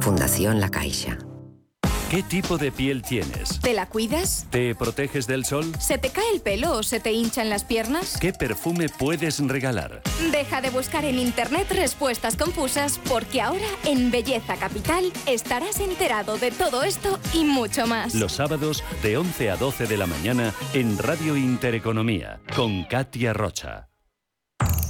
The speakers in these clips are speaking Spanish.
Fundación La Caixa. ¿Qué tipo de piel tienes? ¿Te la cuidas? ¿Te proteges del sol? ¿Se te cae el pelo o se te hinchan las piernas? ¿Qué perfume puedes regalar? Deja de buscar en internet respuestas confusas porque ahora en Belleza Capital estarás enterado de todo esto y mucho más. Los sábados de 11 a 12 de la mañana en Radio Intereconomía con Katia Rocha.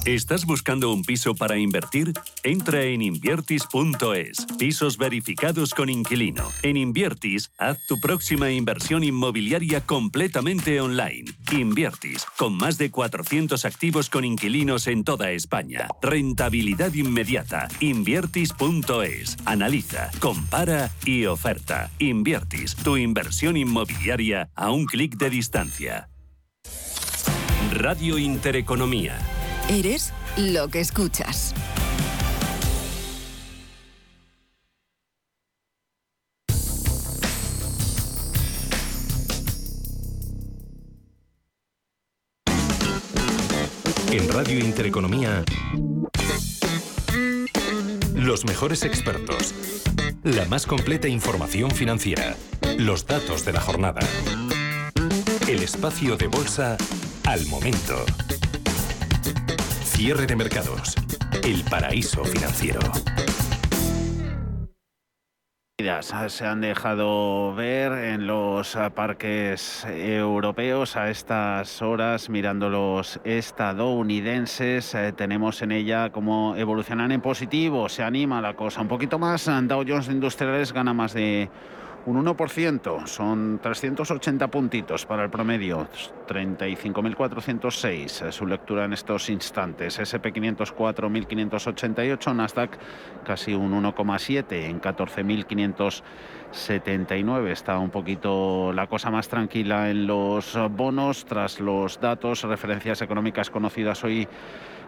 ¿Estás buscando un piso para invertir? Entra en inviertis.es. Pisos verificados con inquilino. En Inviertis, haz tu próxima inversión inmobiliaria completamente online. Inviertis, con más de 400 activos con inquilinos en toda España. Rentabilidad inmediata. Inviertis.es. Analiza, compara y oferta. Inviertis, tu inversión inmobiliaria a un clic de distancia. Radio Intereconomía. Eres lo que escuchas. En Radio Intereconomía, los mejores expertos, la más completa información financiera, los datos de la jornada, el espacio de bolsa al momento. Cierre de mercados, el paraíso financiero. Se han dejado ver en los parques europeos a estas horas, mirando los estadounidenses. Eh, tenemos en ella cómo evolucionan en positivo, se anima la cosa un poquito más. Dow Jones Industriales gana más de un 1%, son 380 puntitos para el promedio, 35.406 su lectura en estos instantes. SP500 4.588, Nasdaq casi un 1,7 en 14.579. Está un poquito la cosa más tranquila en los bonos. Tras los datos, referencias económicas conocidas hoy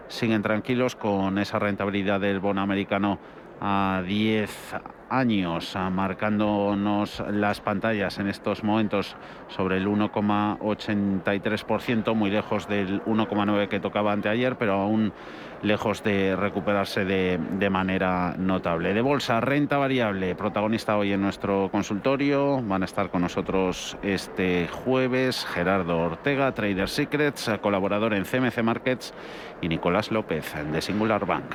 siguen tranquilos con esa rentabilidad del bono americano a 10 años, marcándonos las pantallas en estos momentos sobre el 1,83%, muy lejos del 1,9% que tocaba anteayer, pero aún lejos de recuperarse de, de, manera notable. De bolsa, renta variable, protagonista hoy en nuestro consultorio. Van a estar con nosotros este jueves Gerardo Ortega, Trader Secrets, colaborador en CMC Markets, y Nicolás López, de Singular Bank.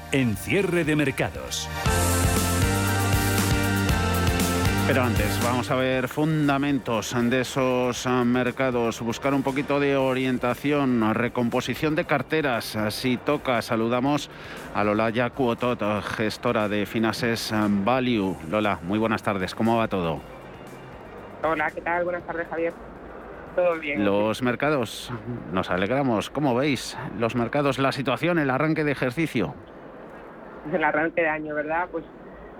en cierre de mercados. Pero antes, vamos a ver fundamentos de esos mercados, buscar un poquito de orientación, recomposición de carteras. Si toca, saludamos a Lola Yacuotot, gestora de Finases Value. Lola, muy buenas tardes, ¿cómo va todo? Hola, ¿qué tal? Buenas tardes, Javier. Todo bien. Los mercados, nos alegramos. ¿Cómo veis los mercados, la situación, el arranque de ejercicio? El arranque de año, ¿verdad? Pues,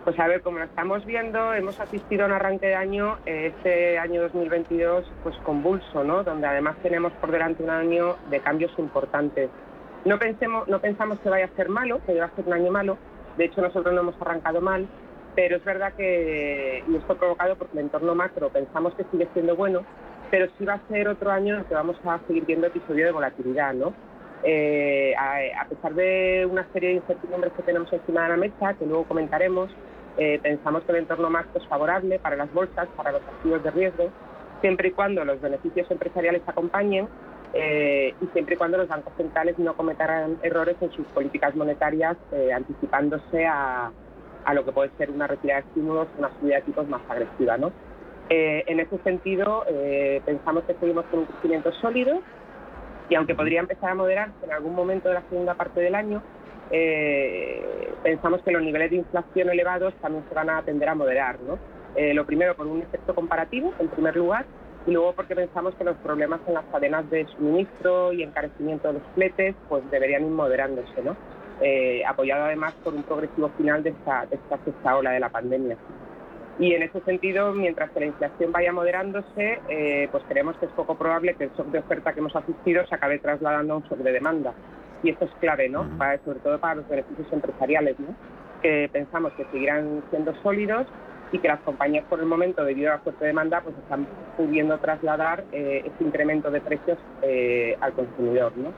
pues a ver, como lo estamos viendo, hemos asistido a un arranque de año, eh, este año 2022, pues convulso, ¿no? Donde además tenemos por delante un año de cambios importantes. No, pensemos, no pensamos que vaya a ser malo, que va a ser un año malo. De hecho, nosotros no hemos arrancado mal, pero es verdad que, y esto provocado porque el entorno macro pensamos que sigue siendo bueno, pero sí va a ser otro año en el que vamos a seguir viendo episodios de volatilidad, ¿no? Eh, a, pesar de una serie de incertidumbres que tenemos encima de la mesa, que luego comentaremos, eh, pensamos que el entorno más es favorable para las bolsas, para los activos de riesgo, siempre y cuando los beneficios empresariales acompañen eh, y siempre y cuando los bancos centrales no cometan errores en sus políticas monetarias, anticipándose a, a, lo que puede ser una retirada de estímulos, una subida de tipos más agresiva. ¿no? en ese sentido, pensamos que seguimos con un crecimiento sólido y aunque podría empezar a moderarse en algún momento de la segunda parte del año, eh, pensamos que los niveles de inflación elevados también se van a tender a moderar. ¿no? Eh, lo primero por un efecto comparativo, en primer lugar, y luego porque pensamos que los problemas en las cadenas de suministro y encarecimiento de los fletes pues deberían ir moderándose, ¿no? Eh, apoyado además por un progresivo final de esta, de esta sexta ola de la pandemia. Y en ese sentido, mientras que la inflación vaya moderándose, eh, pues creemos que es poco probable que el shock de oferta que hemos asistido se acabe trasladando a un shock de demanda. Y esto es clave, ¿no? sobre todo para los beneficios empresariales, ¿no? Que pensamos que seguirán siendo sólidos y que las compañías por el momento, debido a la fuerte demanda, pues están pudiendo trasladar eh, ese incremento de precios eh, al consumidor, ¿no?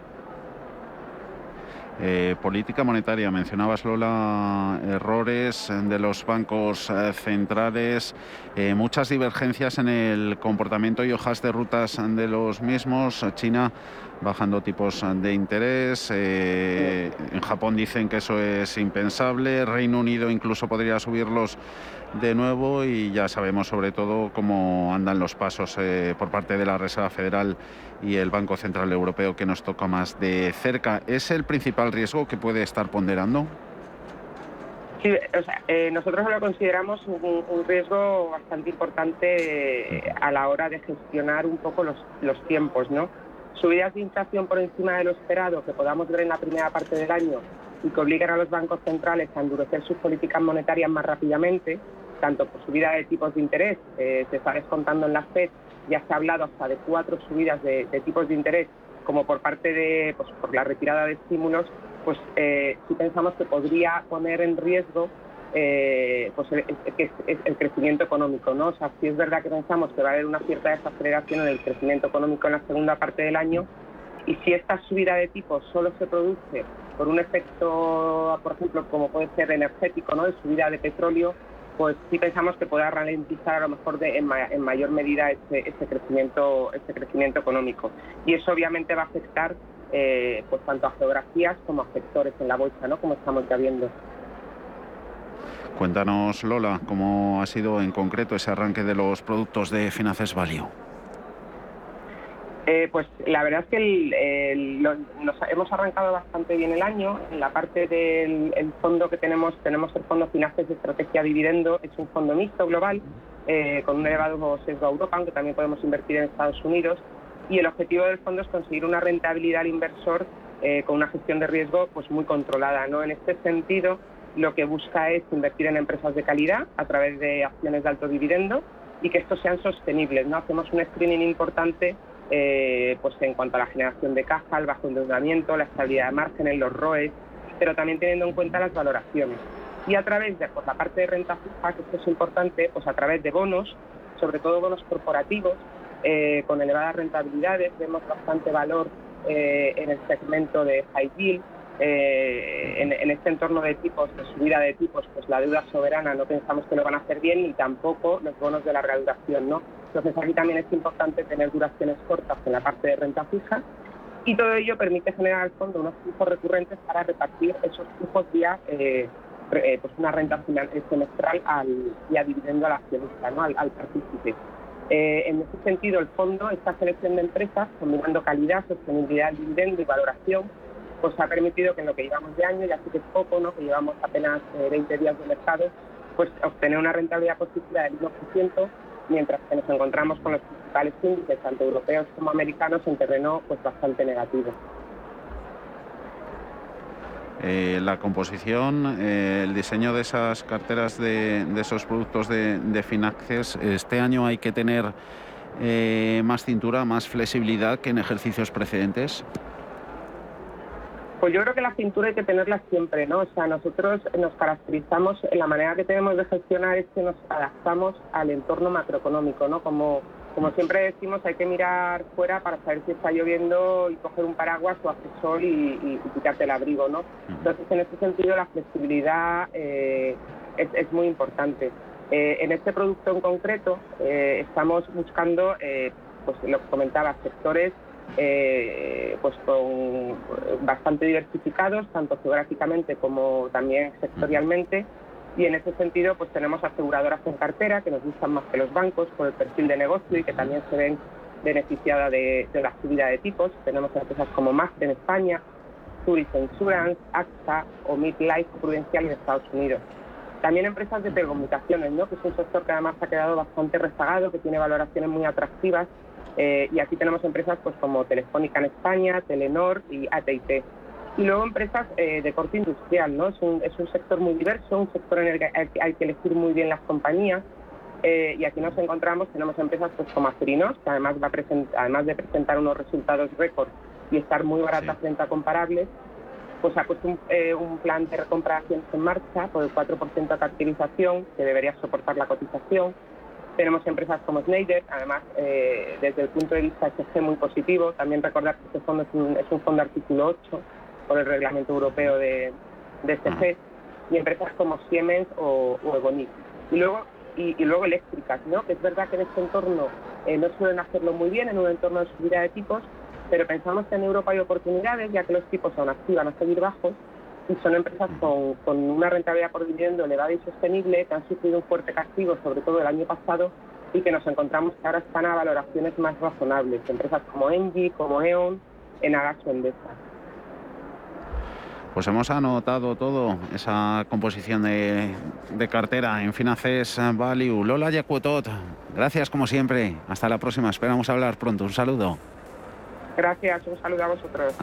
Eh, política monetaria, mencionabas Lola, errores de los bancos eh, centrales, eh, muchas divergencias en el comportamiento y hojas de rutas de los mismos. China bajando tipos de interés, en Japón dicen que eso es impensable, Reino Unido incluso podría subirlos de nuevo y ya sabemos sobre todo cómo andan los pasos por parte de la Reserva Federal y el Banco Central Europeo que nos toca más de cerca. ¿Es el principal riesgo que puede estar ponderando? Sí, eh, nosotros lo consideramos un, riesgo bastante importante eh, a la hora de gestionar un poco los tiempos, ¿no? Subidas de inflación por encima de lo esperado que podamos ver en la primera parte del año y que obligan a los bancos centrales a endurecer sus políticas monetarias más rápidamente, tanto por subida de tipos de interés, eh, se está descontando en la FED ya se ha hablado hasta de cuatro subidas de, tipos de interés, como por parte de pues, por la retirada de estímulos, pues eh, sí pensamos que podría poner en riesgo eh, pues el, el, crecimiento económico, ¿no? O sea, sí es verdad que pensamos que va a haber una cierta desaceleración en el crecimiento económico en la segunda parte del año y si esta subida de tipos solo se produce por un efecto, por ejemplo, como puede ser energético, ¿no? De subida de petróleo, pues sí pensamos que pueda ralentizar a lo mejor de, en, mayor medida ese, crecimiento ese crecimiento económico y eso obviamente va a afectar eh, pues tanto a geografías como a sectores en la bolsa no como estamos ya viendo Cuéntanos Lola cómo ha sido en concreto ese arranque de los productos de Finances Value eh, pues la verdad es que nos hemos arrancado bastante bien el año. En la parte del fondo que tenemos, tenemos el fondo Finanzas de Estrategia Dividendo, es un fondo mixto global eh, con un elevado sesgo a Europa, aunque también podemos invertir en Estados Unidos. Y el objetivo del fondo es conseguir una rentabilidad al inversor eh, con una gestión de riesgo pues muy controlada. ¿no? En este sentido, lo que busca es invertir en empresas de calidad a través de acciones de alto dividendo y que estos sean sostenibles. Hacemos un screening importante eh, pues en cuanto a la generación de caja, el bajo endeudamiento, la estabilidad de márgenes, los ROEs, pero también teniendo en cuenta las valoraciones. Y a través de por la parte de renta fija, que esto es importante, pues a través de bonos, sobre todo bonos corporativos, eh, con elevadas rentabilidades, vemos bastante valor eh, en el segmento de high yield, en, este entorno de tipos, de subida de tipos, pues la deuda soberana no pensamos que lo van a hacer bien, ni tampoco los bonos de larga duración, ¿no? Entonces aquí también es importante tener duraciones cortas en la parte de renta fija y todo ello permite generar al fondo unos flujos recurrentes para repartir esos flujos vía eh, eh, pues una renta final, eh, semestral al, vía dividendo al accionista, ¿no? al, partícipe. en ese sentido, el fondo, esta selección de empresas, combinando calidad, sostenibilidad dividendo y valoración, pues ha permitido que en lo que llevamos de año, ya sí que es poco, ¿no? que llevamos apenas 20 días de mercado, pues obtener una rentabilidad positiva del 1%, mientras que nos encontramos con los principales índices, tanto europeos como americanos, en terreno pues bastante negativo. Eh, la composición, eh, el diseño de esas carteras de, esos productos de, de, Finaxes, este año hay que tener eh, más cintura, más flexibilidad que en ejercicios precedentes. Pues yo creo que la cintura hay que tenerla siempre, ¿no? O sea, nosotros nos caracterizamos, la manera que tenemos de gestionar es que nos adaptamos al entorno macroeconómico, ¿no? Como, como siempre decimos, hay que mirar fuera para saber si está lloviendo y coger un paraguas o hacer sol y, quitarte el abrigo, ¿no? Entonces, en ese sentido, la flexibilidad eh, es, muy importante. Eh, en este producto en concreto, eh, estamos buscando, pues lo que comentaba, sectores eh, pues con bastante diversificados, tanto geográficamente como también sectorialmente. Y en ese sentido, pues tenemos aseguradoras en cartera que nos gustan más que los bancos por el perfil de negocio y que también se ven beneficiadas de, la subida de tipos. Tenemos empresas como Master en España, Zurich Insurance, AXA o Midlife Prudencial en Estados Unidos. También empresas de telecomunicaciones, ¿no? que es un sector que además ha quedado bastante rezagado, que tiene valoraciones muy atractivas eh, y aquí tenemos empresas pues, como Telefónica en España, Telenor y AT&T. Y luego empresas eh, de corte industrial, ¿no? Es un, es un sector muy diverso, un sector en el que hay, que elegir muy bien las compañías Eh, y aquí nos encontramos, tenemos empresas pues, como Acerinos, que además, va además de presentar unos resultados récord y estar muy barata frente a comparables, pues ha puesto eh, un, plan de recompra de acciones en marcha por el 4% de capitalización, que debería soportar la cotización. Tenemos empresas como Schneider, además, eh, desde el punto de vista SG muy positivo. También recordar que este fondo es un, es un fondo artículo 8 por el reglamento europeo de, de SG. Y empresas como Siemens o, o Y luego y, luego eléctricas, ¿no? Que es verdad que en este entorno eh, no suelen hacerlo muy bien, en un entorno de subida de tipos, pero pensamos que en Europa hay oportunidades, ya que los tipos aún así van a seguir bajos, y son empresas con, con una rentabilidad por dividendo elevada y sostenible, que han sufrido un fuerte castigo, sobre todo el año pasado, y que nos encontramos que ahora están a valoraciones más razonables, empresas como Engie, como E.ON, en o Endesa. Pues hemos anotado todo, esa composición de, cartera en Finances Value. Lola Yacuetot, gracias como siempre. Hasta la próxima, esperamos hablar pronto. Un saludo. Gracias, un saludo a vosotros.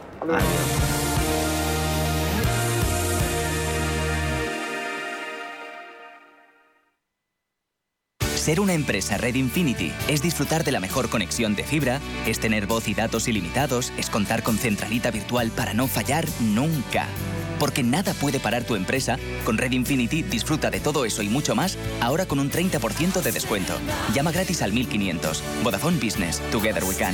Ser una empresa Red Infinity es disfrutar de la mejor conexión de fibra, es tener voz y datos ilimitados, es contar con centralita virtual para no fallar nunca. Porque nada puede parar tu empresa, con Red Infinity disfruta de todo eso y mucho más, ahora con un 30% de descuento. Llama gratis al 1500. Vodafone Business. Together we can.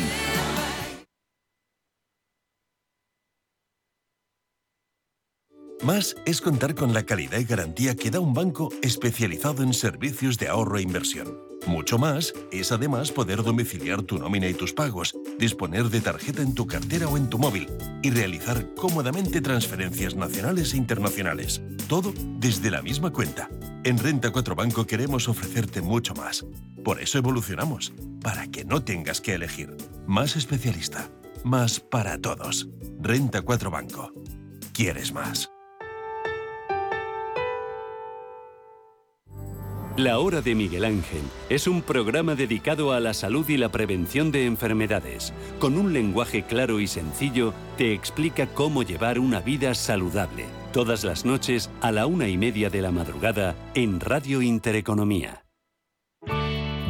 Más es contar con la calidad y garantía que da un banco especializado en servicios de ahorro e inversión. Mucho más es además poder domiciliar tu nómina y tus pagos, disponer de tarjeta en tu cartera o en tu móvil y realizar cómodamente transferencias nacionales e internacionales. Todo desde la misma cuenta. En Renta 4 Banco queremos ofrecerte mucho más. Por eso evolucionamos, para que no tengas que elegir. Más especialista, más para todos. Renta 4 Banco. ¿Quieres más? La Hora de Miguel Ángel es un programa dedicado a la salud y la prevención de enfermedades. Con un lenguaje claro y sencillo, te explica cómo llevar una vida saludable. Todas las noches a la una y media de la madrugada en Radio Intereconomía.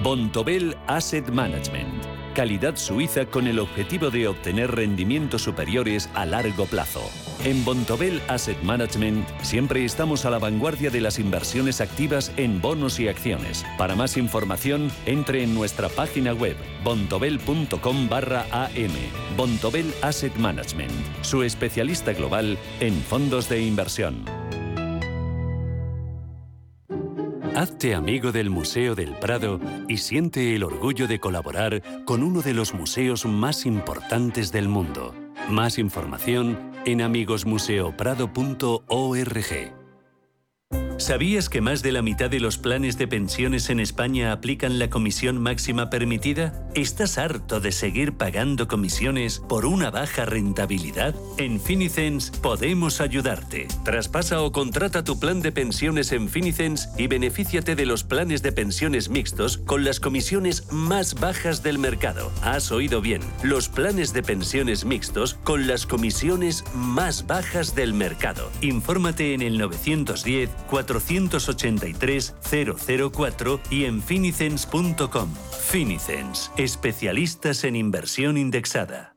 Bontobel Asset Management. Calidad suiza con el objetivo de obtener rendimientos superiores a largo plazo. En Bontobel Asset Management siempre estamos a la vanguardia de las inversiones activas en bonos y acciones. Para más información, entre en nuestra página web bontobel.com barra am. Bontobel Asset Management, su especialista global en fondos de inversión. Hazte amigo del Museo del Prado y siente el orgullo de colaborar con uno de los museos más importantes del mundo. Más información en amigosmuseoprado.org. ¿Sabías que más de la mitad de los planes de pensiones en España aplican la comisión máxima permitida? ¿Estás harto de seguir pagando comisiones por una baja rentabilidad? En Finicens podemos ayudarte. Traspasa o contrata tu plan de pensiones en Finicens y benefíciate de los planes de pensiones mixtos con las comisiones más bajas del mercado. Has oído bien, los planes de pensiones mixtos con las comisiones más bajas del mercado. Infórmate en el 910 483 004 y en finicens.com. Finicens, especialistas en inversión indexada.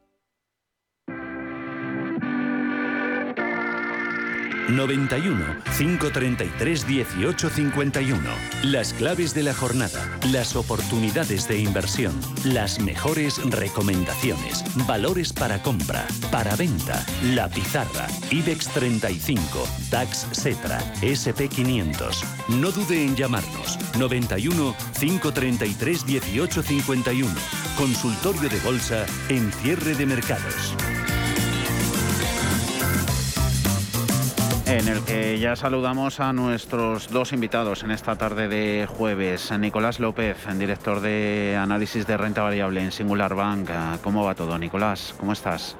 91 533 1851. Las claves de la jornada, las oportunidades de inversión, las mejores recomendaciones, valores para compra, para venta, la pizarra, IBEX 35, DAX Setra, SP 500. No dude en llamarnos 91 533 1851. Consultorio de bolsa en cierre de mercados. En el que ya saludamos a nuestros dos invitados en esta tarde de jueves. Nicolás López, director de análisis de renta variable en Singular Bank. ¿Cómo va todo, Nicolás? ¿Cómo estás?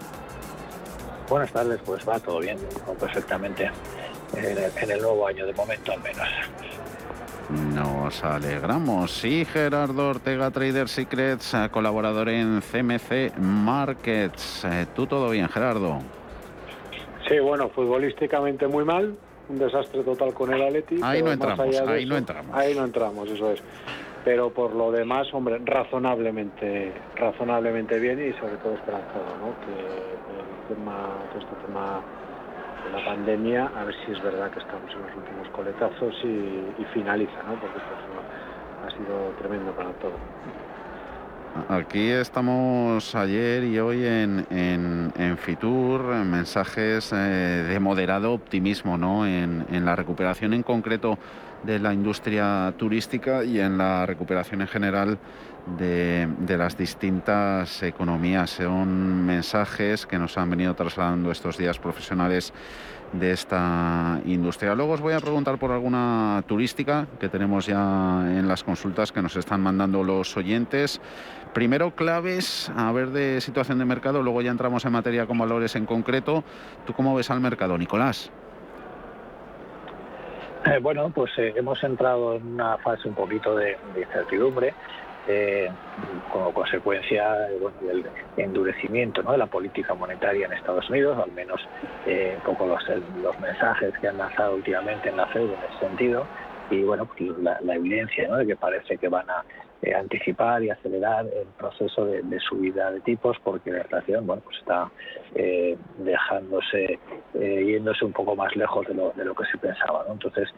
Buenas tardes, pues va todo bien, perfectamente en el, nuevo año, de momento al menos. Nos alegramos. Sí, Gerardo Ortega, Trader Secrets, colaborador en CMC Markets. Eh, ¿Tú todo bien, Gerardo? Sí, bueno, futbolísticamente muy mal, un desastre total con el Atleti. Ahí no entramos, ahí no entramos. Ahí no entramos, eso es. Pero por lo demás, hombre, razonablemente, razonablemente bien y sobre todo esperanzado, ¿no? Que el tema, este tema de la pandemia, a ver si es verdad que estamos en los últimos coletazos y, finaliza, ¿no? Porque pues, ha sido tremendo para todo. Aquí estamos ayer y hoy en, en, Fitur, mensajes eh, de moderado optimismo ¿no? En, en, la recuperación en concreto de la industria turística y en la recuperación en general de, de, las distintas economías. Son mensajes que nos han venido trasladando estos días profesionales de esta industria. Luego os voy a preguntar por alguna turística que tenemos ya en las consultas que nos están mandando los oyentes. Primero claves, a ver de situación de mercado, luego ya entramos en materia con valores en concreto. ¿Tú cómo ves al mercado, Nicolás? Eh, bueno, pues eh, hemos entrado en una fase un poquito de, incertidumbre. Eh, como consecuencia del endurecimiento de la política monetaria en Estados Unidos, al menos un poco los, los mensajes que han lanzado últimamente en la FED en ese sentido, y bueno, pues la, la evidencia de que parece que van a eh, anticipar y acelerar el proceso de, subida de tipos porque la inflación bueno pues está eh, dejándose eh, yéndose un poco más lejos de lo, de lo que se pensaba entonces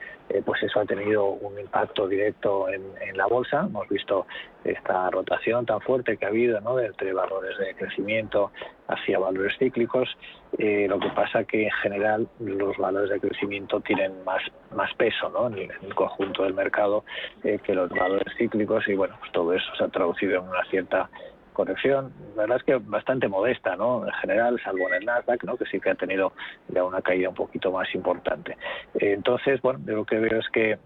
pues eso ha tenido un impacto directo en, en, la bolsa. Hemos visto esta rotación tan fuerte que ha habido ¿no? entre valores de crecimiento hacia valores cíclicos eh, lo que pasa que en general los valores de crecimiento tienen más, más peso ¿no? en, el, conjunto del mercado eh, que los valores cíclicos y bueno, pues todo eso se ha traducido en una cierta corrección, la verdad es que bastante modesta, ¿no? En general, salvo en el Nasdaq, ¿no? Que sí que ha tenido ya una caída un poquito más importante. Eh, entonces, bueno, lo que veo es que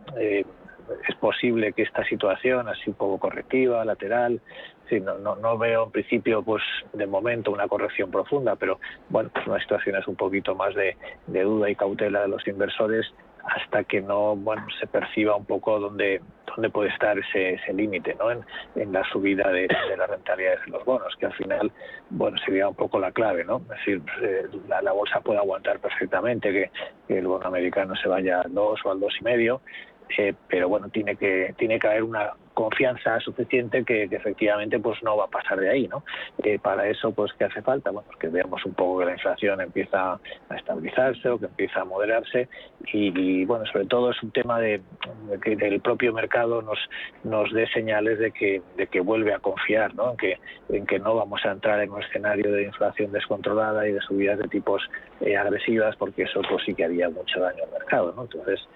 es posible que esta situación, así un poco correctiva, lateral, sí, no, no, no, veo en principio, pues de momento, una corrección profunda, pero bueno, pues una situación es un poquito más de, duda y cautela de los inversores hasta que no bueno se perciba un poco dónde, dónde puede estar ese, ese límite ¿no? en, en, la subida de, de, las rentabilidades de los bonos, que al final bueno sería un poco la clave, ¿no? Es decir, eh, la, bolsa puede aguantar perfectamente que, que, el bono americano se vaya al 2 o al dos y medio, eh, pero bueno, tiene que, tiene que haber una confianza suficiente que, efectivamente pues no va a pasar de ahí, ¿no? Eh, para eso, pues, ¿qué hace falta? Bueno, pues que veamos un poco que la inflación empieza a estabilizarse o que empieza a moderarse y, bueno, sobre todo es un tema de, que el propio mercado nos, nos dé señales de que, de que vuelve a confiar, ¿no? En que, en que no vamos a entrar en un escenario de inflación descontrolada y de subidas de tipos eh, agresivas porque eso pues sí que haría mucho daño al mercado, ¿no? Entonces,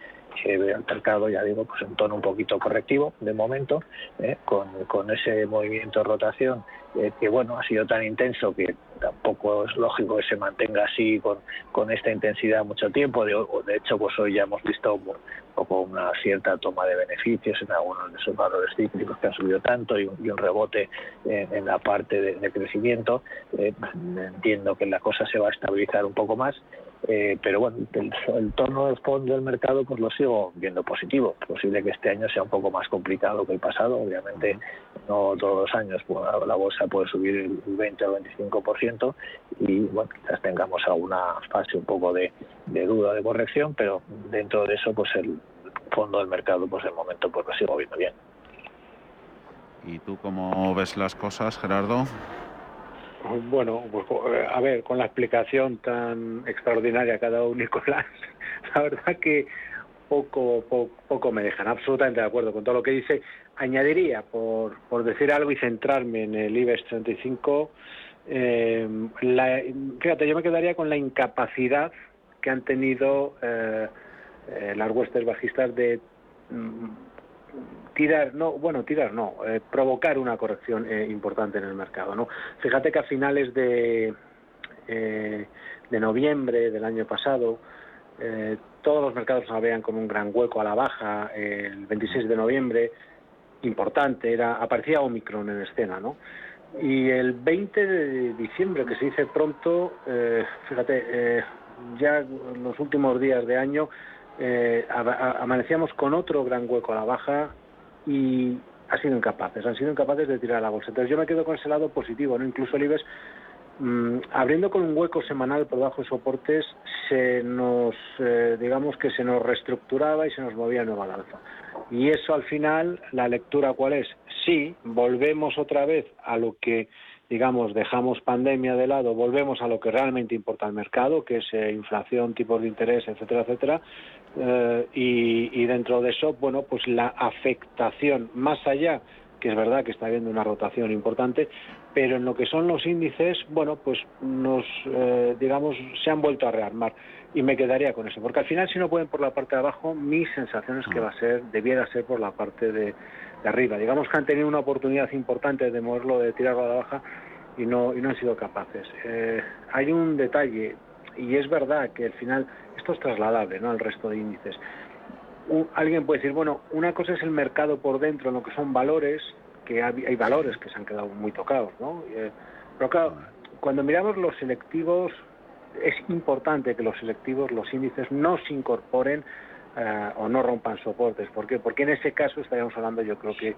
que veo el mercado, ya digo, pues en tono un poquito correctivo de momento, ¿eh? con, con, ese movimiento de rotación eh, que, bueno, ha sido tan intenso que tampoco es lógico que se mantenga así con, con esta intensidad mucho tiempo. De, de hecho, pues hoy ya hemos visto un poco una cierta toma de beneficios en algunos de esos valores cíclicos que han subido tanto y un, rebote en, la parte de, crecimiento. Eh, entiendo que la cosa se va a estabilizar un poco más eh, pero bueno, el, tono del fondo del mercado pues lo sigo viendo positivo. Posible que este año sea un poco más complicado que el pasado. Obviamente no todos los años pues, la bolsa puede subir el 20 o el 25% y bueno, quizás tengamos alguna fase un poco de, de duda, de corrección, pero dentro de eso pues el fondo del mercado pues de momento pues lo sigo viendo bien. ¿Y tú cómo ves las cosas, Gerardo? Bueno, pues, a ver, con la explicación tan extraordinaria que ha dado Nicolás, la verdad que poco, poco, me dejan. Absolutamente de acuerdo con todo lo que dice. Añadiría, por, por decir algo y centrarme en el IBEX 35, eh, la, fíjate, yo me quedaría con la incapacidad que han tenido eh, eh, las huestes bajistas de mm, tirar, no, bueno, tirar no, eh, provocar una corrección eh, importante en el mercado, ¿no? Fíjate que a finales de, eh, de noviembre del año pasado, eh, todos los mercados nos veían como un gran hueco a la baja el 26 de noviembre, importante, era aparecía Omicron en escena, ¿no? Y el 20 de diciembre, que se dice pronto, eh, fíjate, ya los últimos días de año eh, amanecíamos con otro gran hueco a la baja y ha sido incapaces, han sido incapaces de tirar la bolsa. Entonces yo me quedo con ese lado positivo, ¿no? Incluso el IBEX, mm, abriendo con un hueco semanal por debajo de soportes, se nos, digamos que se nos reestructuraba y se nos movía nueva al alza. Y eso al final, la lectura cuál es? Sí, volvemos otra vez a lo que, digamos, dejamos pandemia de lado, volvemos a lo que realmente importa al mercado, que es eh, inflación, tipos de interés, etcétera, etcétera. Eh, y, y dentro de eso, bueno, pues la afectación más allá que es verdad que está habiendo una rotación importante, pero en lo que son los índices, bueno, pues nos, eh, digamos, se han vuelto a rearmar y me quedaría con eso, porque al final si no pueden por la parte de abajo, mi sensación es que va a ser, debiera ser por la parte de, arriba. Digamos que han tenido una oportunidad importante de moverlo, de tirarlo a la baja y no, y no han sido capaces. Eh, hay un detalle, y es verdad que al final esto es trasladable ¿no? al resto de índices. alguien puede decir, bueno, una cosa es el mercado por dentro, en lo que son valores, que hay, valores que se han quedado muy tocados, ¿no? Eh, pero claro, cuando miramos los selectivos, es importante que los selectivos, los índices, no se incorporen eh, o no rompan soportes. ¿Por qué? Porque en ese caso estaríamos hablando, yo creo que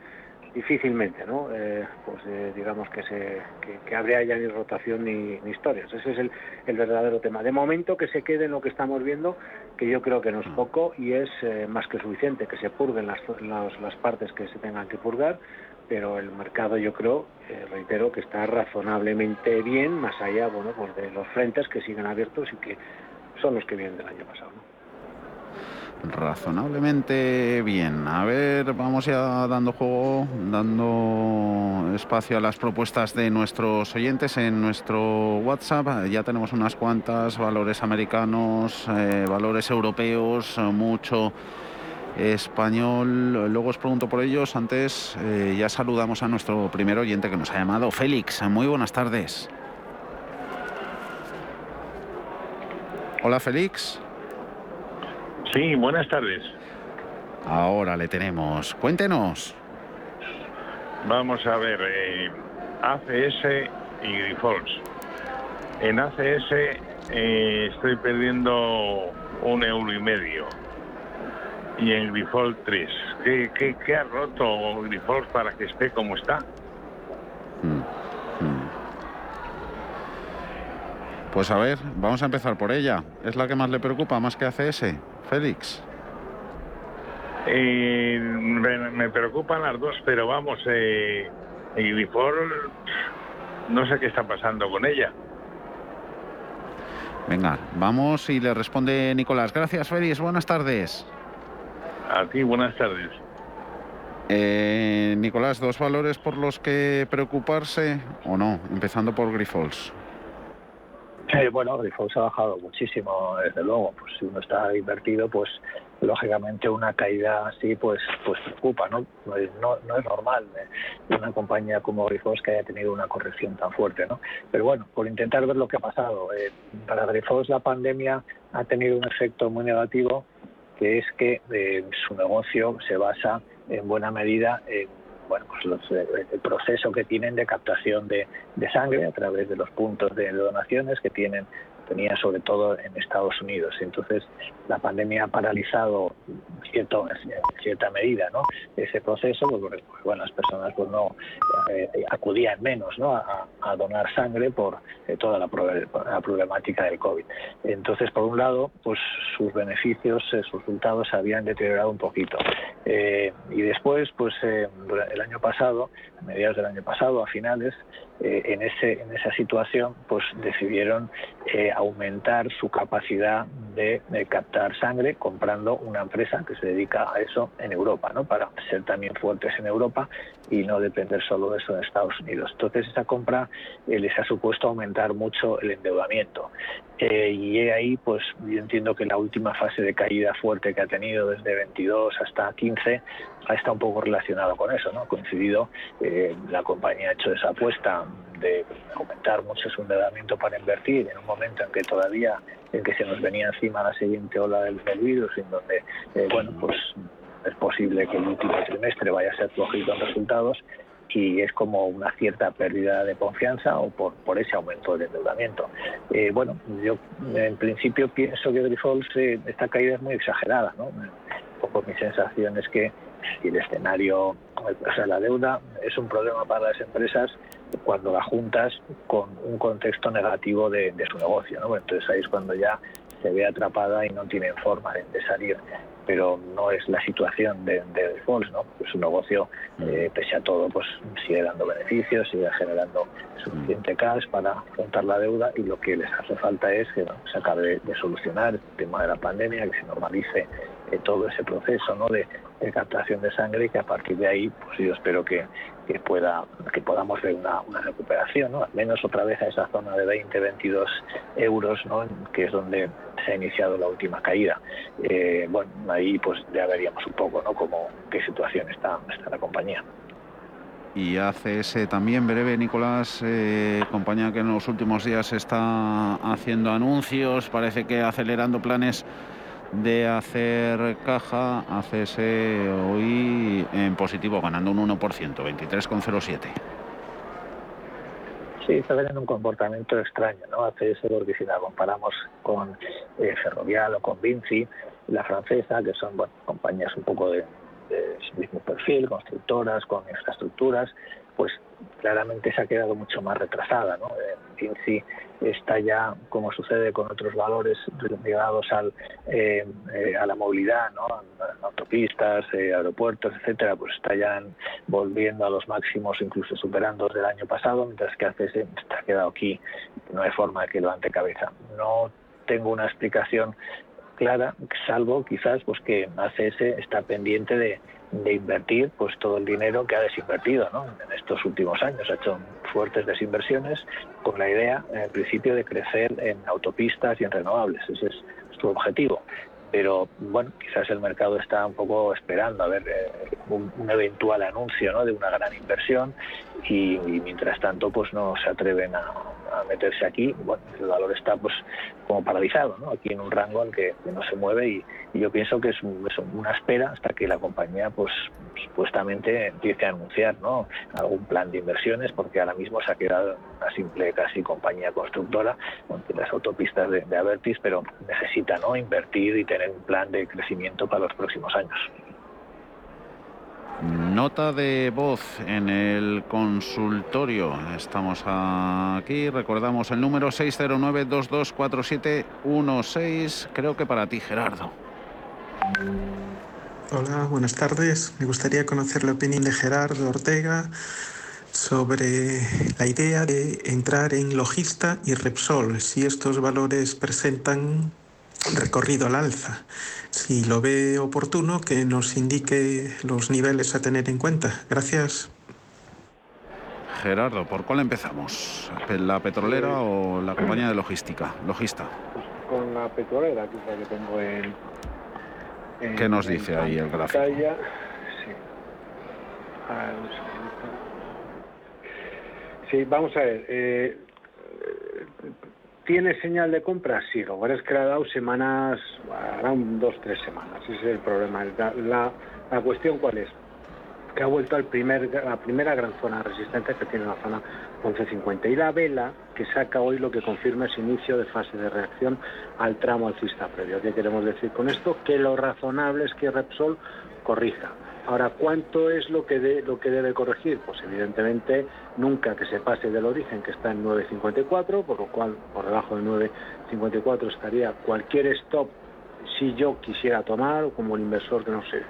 difícilmente, ¿no? Eh, pues eh, digamos que, se, que, habría ya ni rotación ni, historias. Ese es el, el, verdadero tema. De momento que se quede en lo que estamos viendo, que yo creo que no es mm. poco y es más que suficiente, que se purguen las, las, las partes que se tengan que purgar pero el mercado yo creo, eh, reitero, que está razonablemente bien, más allá bueno, pues de los frentes que siguen abiertos y que son los que vienen del año pasado. Razonablemente bien. A ver, vamos ya dando juego, dando espacio a las propuestas de nuestros oyentes en nuestro WhatsApp. Ya tenemos unas cuantas, valores americanos, eh, valores europeos, mucho español. Luego os pregunto por ellos. Antes eh, ya saludamos a nuestro primer oyente que nos ha llamado, Félix. Muy buenas tardes. Hola, Félix. Sí, buenas tardes. Ahora le tenemos. Cuéntenos. Vamos a ver, eh, ACS y Grifols. En ACS eh, estoy perdiendo un euro y medio y en Grifol 3. ¿Qué, qué, ha roto Grifol para que esté como está? Mm, mm. Pues a ver, vamos a empezar por ella. ¿Es la que más le preocupa, más que ACS? Félix. Eh, me, preocupan las dos, pero vamos, eh, no sé qué está pasando con ella. Venga, vamos y le responde Nicolás. Gracias, Félix. Buenas tardes. A ti, buenas tardes. Eh, Nicolás, ¿dos valores por los que preocuparse o no? Empezando por Grifols. Eh, bueno, Grifols ha bajado muchísimo, desde luego. Pues si uno está invertido, pues lógicamente una caída así pues pues preocupa, ¿no? No, no es normal eh, una compañía como Grifols que haya tenido una corrección tan fuerte, ¿no? Pero bueno, por intentar ver lo que ha pasado. Eh, para Grifols la pandemia ha tenido un efecto muy negativo que es que eh, su negocio se basa en buena medida en bueno, pues eh, el proceso que tienen de captación de, de, sangre a través de los puntos de donaciones que tienen tenía sobre todo en Estados Unidos. Entonces, la pandemia ha paralizado cierto, en cierta medida ¿no? ese proceso, pues, porque bueno, las personas pues, no eh, acudían menos ¿no? a, donar sangre por eh, toda la, problemática del COVID. Entonces, por un lado, pues sus beneficios, eh, sus resultados se habían deteriorado un poquito. y después, pues el año pasado, a mediados del año pasado, a finales, en, ese, en esa situación, pues decidieron aumentar su capacidad de, captar sangre comprando una empresa que se dedica a eso en Europa, ¿no? para ser también fuertes en Europa y no depender solo de eso en Estados Unidos. Entonces esa compra eh, les ha supuesto aumentar mucho el endeudamiento. Eh, y ahí, pues yo entiendo que la última fase de caída fuerte que ha tenido desde 22 hasta 15 está un poco relacionado con eso, ¿no? Coincidido, eh, la compañía ha hecho esa apuesta de aumentar mucho su endeudamiento para invertir en un momento en que todavía en que se nos venía aproxima la siguiente ola del, virus, en donde, eh, bueno, pues es posible que el último trimestre vaya a ser flojito en resultados y es como una cierta pérdida de confianza o por, por ese aumento del endeudamiento. Eh, bueno, yo en principio pienso que Grifols eh, esta caída es muy exagerada, ¿no? Un poco mi sensación es que si el escenario, o sea, la deuda es un problema para las empresas cuando la juntas con un contexto negativo de, su negocio, ¿no? Entonces ahí es cuando ya se ve atrapada y no tienen forma de, salir pero no es la situación de, de defaults, ¿no? Pues su negocio, eh, pese a todo, pues sigue dando beneficios, sigue generando suficiente cash para afrontar la deuda y lo que les hace falta es que se acabe de, solucionar el tema de la pandemia, que se normalice eh, todo ese proceso ¿no? de, captación de sangre y que a partir de ahí, pues yo espero que, que pueda que podamos ver una, una, recuperación, ¿no? al menos otra vez a esa zona de 20, 22 euros, ¿no? que es donde se ha iniciado la última caída. Eh, bueno, ahí pues ya veríamos un poco ¿no? cómo, qué situación está, está la compañía. Y ACS también, breve, Nicolás, eh, compañía que en los últimos días está haciendo anuncios, parece que acelerando planes de hacer caja, ACS hoy en positivo, ganando un 1%, 23,07. Sí, está teniendo un comportamiento extraño, ¿no? ACS, porque si la comparamos con eh, Ferrovial o con Vinci, la francesa, que son compañías un poco de, de mismo perfil, constructoras, con infraestructuras, pues claramente se ha quedado mucho más retrasada. ¿no? Sí está ya, como sucede con otros valores ligados al, eh, eh, a la movilidad, ¿no? autopistas, eh, aeropuertos, etcétera, pues está ya volviendo a los máximos, incluso superando los del año pasado, mientras que ACS está quedado aquí, no hay forma de que levante cabeza. No tengo una explicación clara, salvo quizás pues que ACS está pendiente de, invertir pues todo el dinero que ha desinvertido en estos últimos años. Ha hecho fuertes desinversiones con la idea, en principio, de crecer en autopistas y en renovables. Ese es su objetivo pero bueno, quizás el mercado está un poco esperando a ver eh, un, eventual anuncio ¿no? de una gran inversión y, mientras tanto pues no se atreven a, meterse aquí. Bueno, el valor está pues como paralizado, ¿no? aquí en un rango en que, no se mueve y, yo pienso que es, una espera hasta que la compañía pues supuestamente empiece a anunciar ¿no? algún plan de inversiones porque ahora mismo se ha quedado una simple casi compañía constructora con las autopistas de, de Avertis, pero necesita ¿no? invertir y tener un plan de crecimiento para los próximos años. Nota de voz en el consultorio. Estamos aquí. Recordamos el número 609-224716. Creo que para ti, Gerardo. Hola, buenas tardes. Me gustaría conocer la opinión de Gerardo Ortega sobre la idea de entrar en Logista y Repsol, si estos valores presentan recorrido al alza. Si lo ve oportuno, que nos indique los niveles a tener en cuenta. Gracias. Gerardo, ¿por cuál empezamos? ¿La petrolera o la compañía de logística? Logista. con la petrolera, que que tengo en. ¿Qué nos dice ahí el gráfico? Sí. sí, vamos a ver. Eh, ¿Tiene señal de compra? Sí, lo es que le ha dado semanas, harán dos, tres semanas. Ese es el problema. La, la, cuestión cuál es? Que ha vuelto al primer, a la primera gran zona de resistencia que tiene la zona 1150. Y la vela que saca hoy lo que confirma es inicio de fase de reacción al tramo alcista previo. ¿Qué queremos decir con esto? Que lo razonable es que Repsol corrija Ahora, ¿cuánto es lo que, lo que debe corregir? Pues evidentemente nunca que se pase del origen que está en 9.54, por lo cual por debajo de 9.54 estaría cualquier stop si yo quisiera tomar o como el inversor que nos, eh,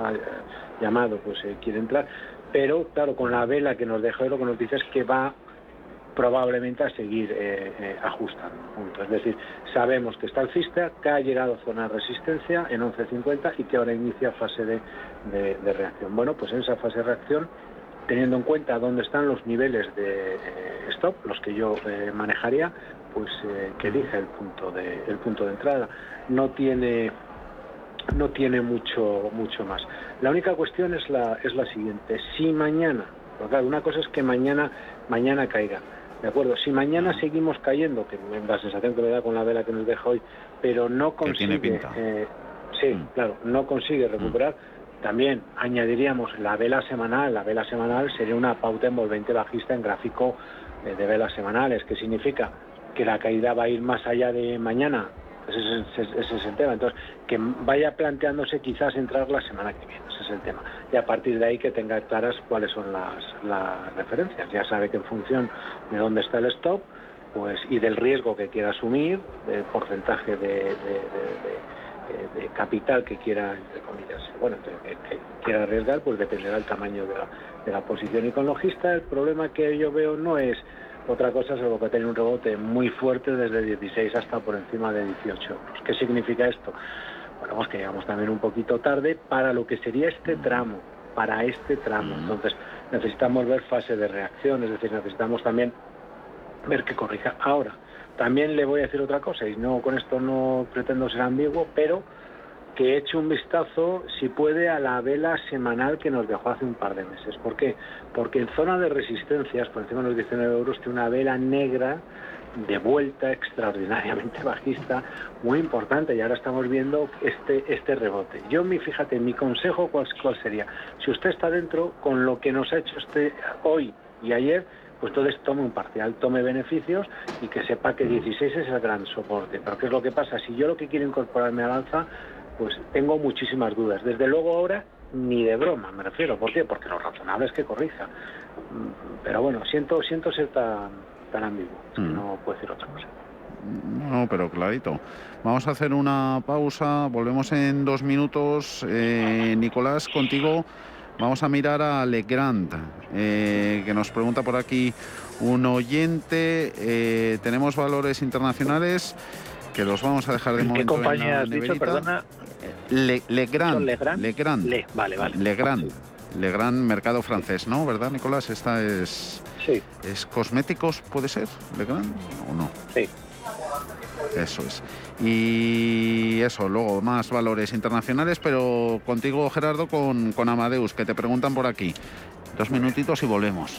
ha eh, llamado pues eh, quiere entrar. Pero claro, con la vela que nos dejó lo que nos dice es que va probablemente a seguir ajustando. Es decir, sabemos que está alcista, que ha llegado a zona de resistencia en 11.50 y que ahora inicia fase de, reacción. Bueno, pues en esa fase de reacción, teniendo en cuenta dónde están los niveles de eh, stop, los que yo manejaría, pues que elija el punto de, el punto de entrada. No tiene no tiene mucho mucho más. La única cuestión es la es la siguiente. Si mañana, porque una cosa es que mañana mañana caiga, ¿De acuerdo? Si mañana seguimos cayendo, que la sensación que me da con la vela que nos deja hoy, pero no consigue... Eh, sí, mm. claro, no consigue recuperar, también añadiríamos la vela semanal. La vela semanal sería una pauta envolvente bajista en gráfico de velas semanales, que significa que la caída va a ir más allá de mañana. Ese es, el tema. Entonces, que vaya planteándose quizás entrar la semana que viene. Ese es el tema. Y a partir de ahí que tenga claras cuáles son las, referencias. Ya sabe que en función de dónde está el stop pues y del riesgo que quiera asumir, del porcentaje de eh, de capital que quiera, bueno, que, quiera arriesgar, pues dependerá del tamaño de la, de la posición. Y con logista el problema que yo veo no es otra cosa, salvo que tiene un rebote muy fuerte desde 16 hasta por encima de 18 euros. ¿Qué significa esto? Bueno, pues que llegamos también un poquito tarde para lo que sería este tramo, para este tramo. Entonces necesitamos ver fase de reacción, es decir, necesitamos también ver que corrija. Ahora, también le voy a decir otra cosa, y no con esto no pretendo ser ambiguo, pero que eche un vistazo, si puede, a la vela semanal que nos dejó hace un par de meses. ¿Por qué? Porque en zona de resistencias, por encima de los 19 euros, tiene una vela negra de vuelta extraordinariamente bajista, muy importante, y ahora estamos viendo este, este rebote. Yo, mi, fíjate, mi consejo, ¿cuál, ¿cuál sería? Si usted está dentro, con lo que nos ha hecho este hoy y ayer, pues entonces tome un parcial, tome beneficios y que sepa que 16 es el gran soporte. Pero ¿qué es lo que pasa? Si yo lo que quiero incorporarme al alza, pues tengo muchísimas dudas. Desde luego ahora ni de broma, me refiero. ¿Por qué? Porque lo razonable es que corrija. Mm, pero bueno, siento, siento ser tan, tan ambiguo, mm. no puedo decir otra cosa. No, pero clarito. Vamos a hacer una pausa, volvemos en dos minutos. Eh, Nicolás, contigo Vamos a mirar a Legrand, eh, que nos pregunta por aquí un oyente. Eh, tenemos valores internacionales que los vamos a dejar de momento. ¿Qué compañía has dicho, perdona? Le, Legrand. Legrand. Legrand. Le, vale, vale. Legrand. Legrand, mercado francés, ¿no? ¿Verdad, Nicolás? Esta es. Sí. ¿Es cosméticos, puede ser, Legrand, o no? Sí. Eso es. Y eso, luego más valores internacionales, pero contigo, Gerardo, con, con Amadeus, que te preguntan por aquí. Dos minutitos y volvemos.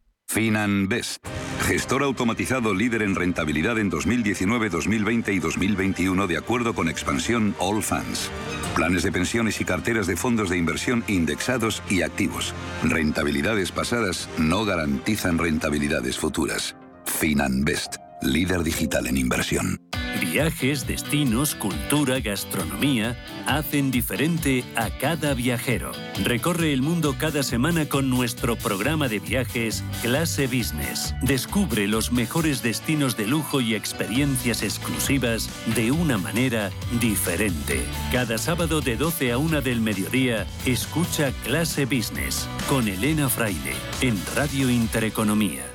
FinanBest, gestor automatizado líder en rentabilidad en 2019, 2020 y 2021 de acuerdo con expansión All Funds. Planes de pensiones y carteras de fondos de inversión indexados y activos. Rentabilidades pasadas no garantizan rentabilidades futuras. FinanBest, líder digital en inversión. Viajes, destinos, cultura, gastronomía hacen diferente a cada viajero. Recorre el mundo cada semana con nuestro programa de viajes Clase Business. Descubre los mejores destinos de lujo y experiencias exclusivas de una manera diferente. Cada sábado de 12 a 1 del mediodía, escucha Clase Business con Elena Fraile en Radio Intereconomía.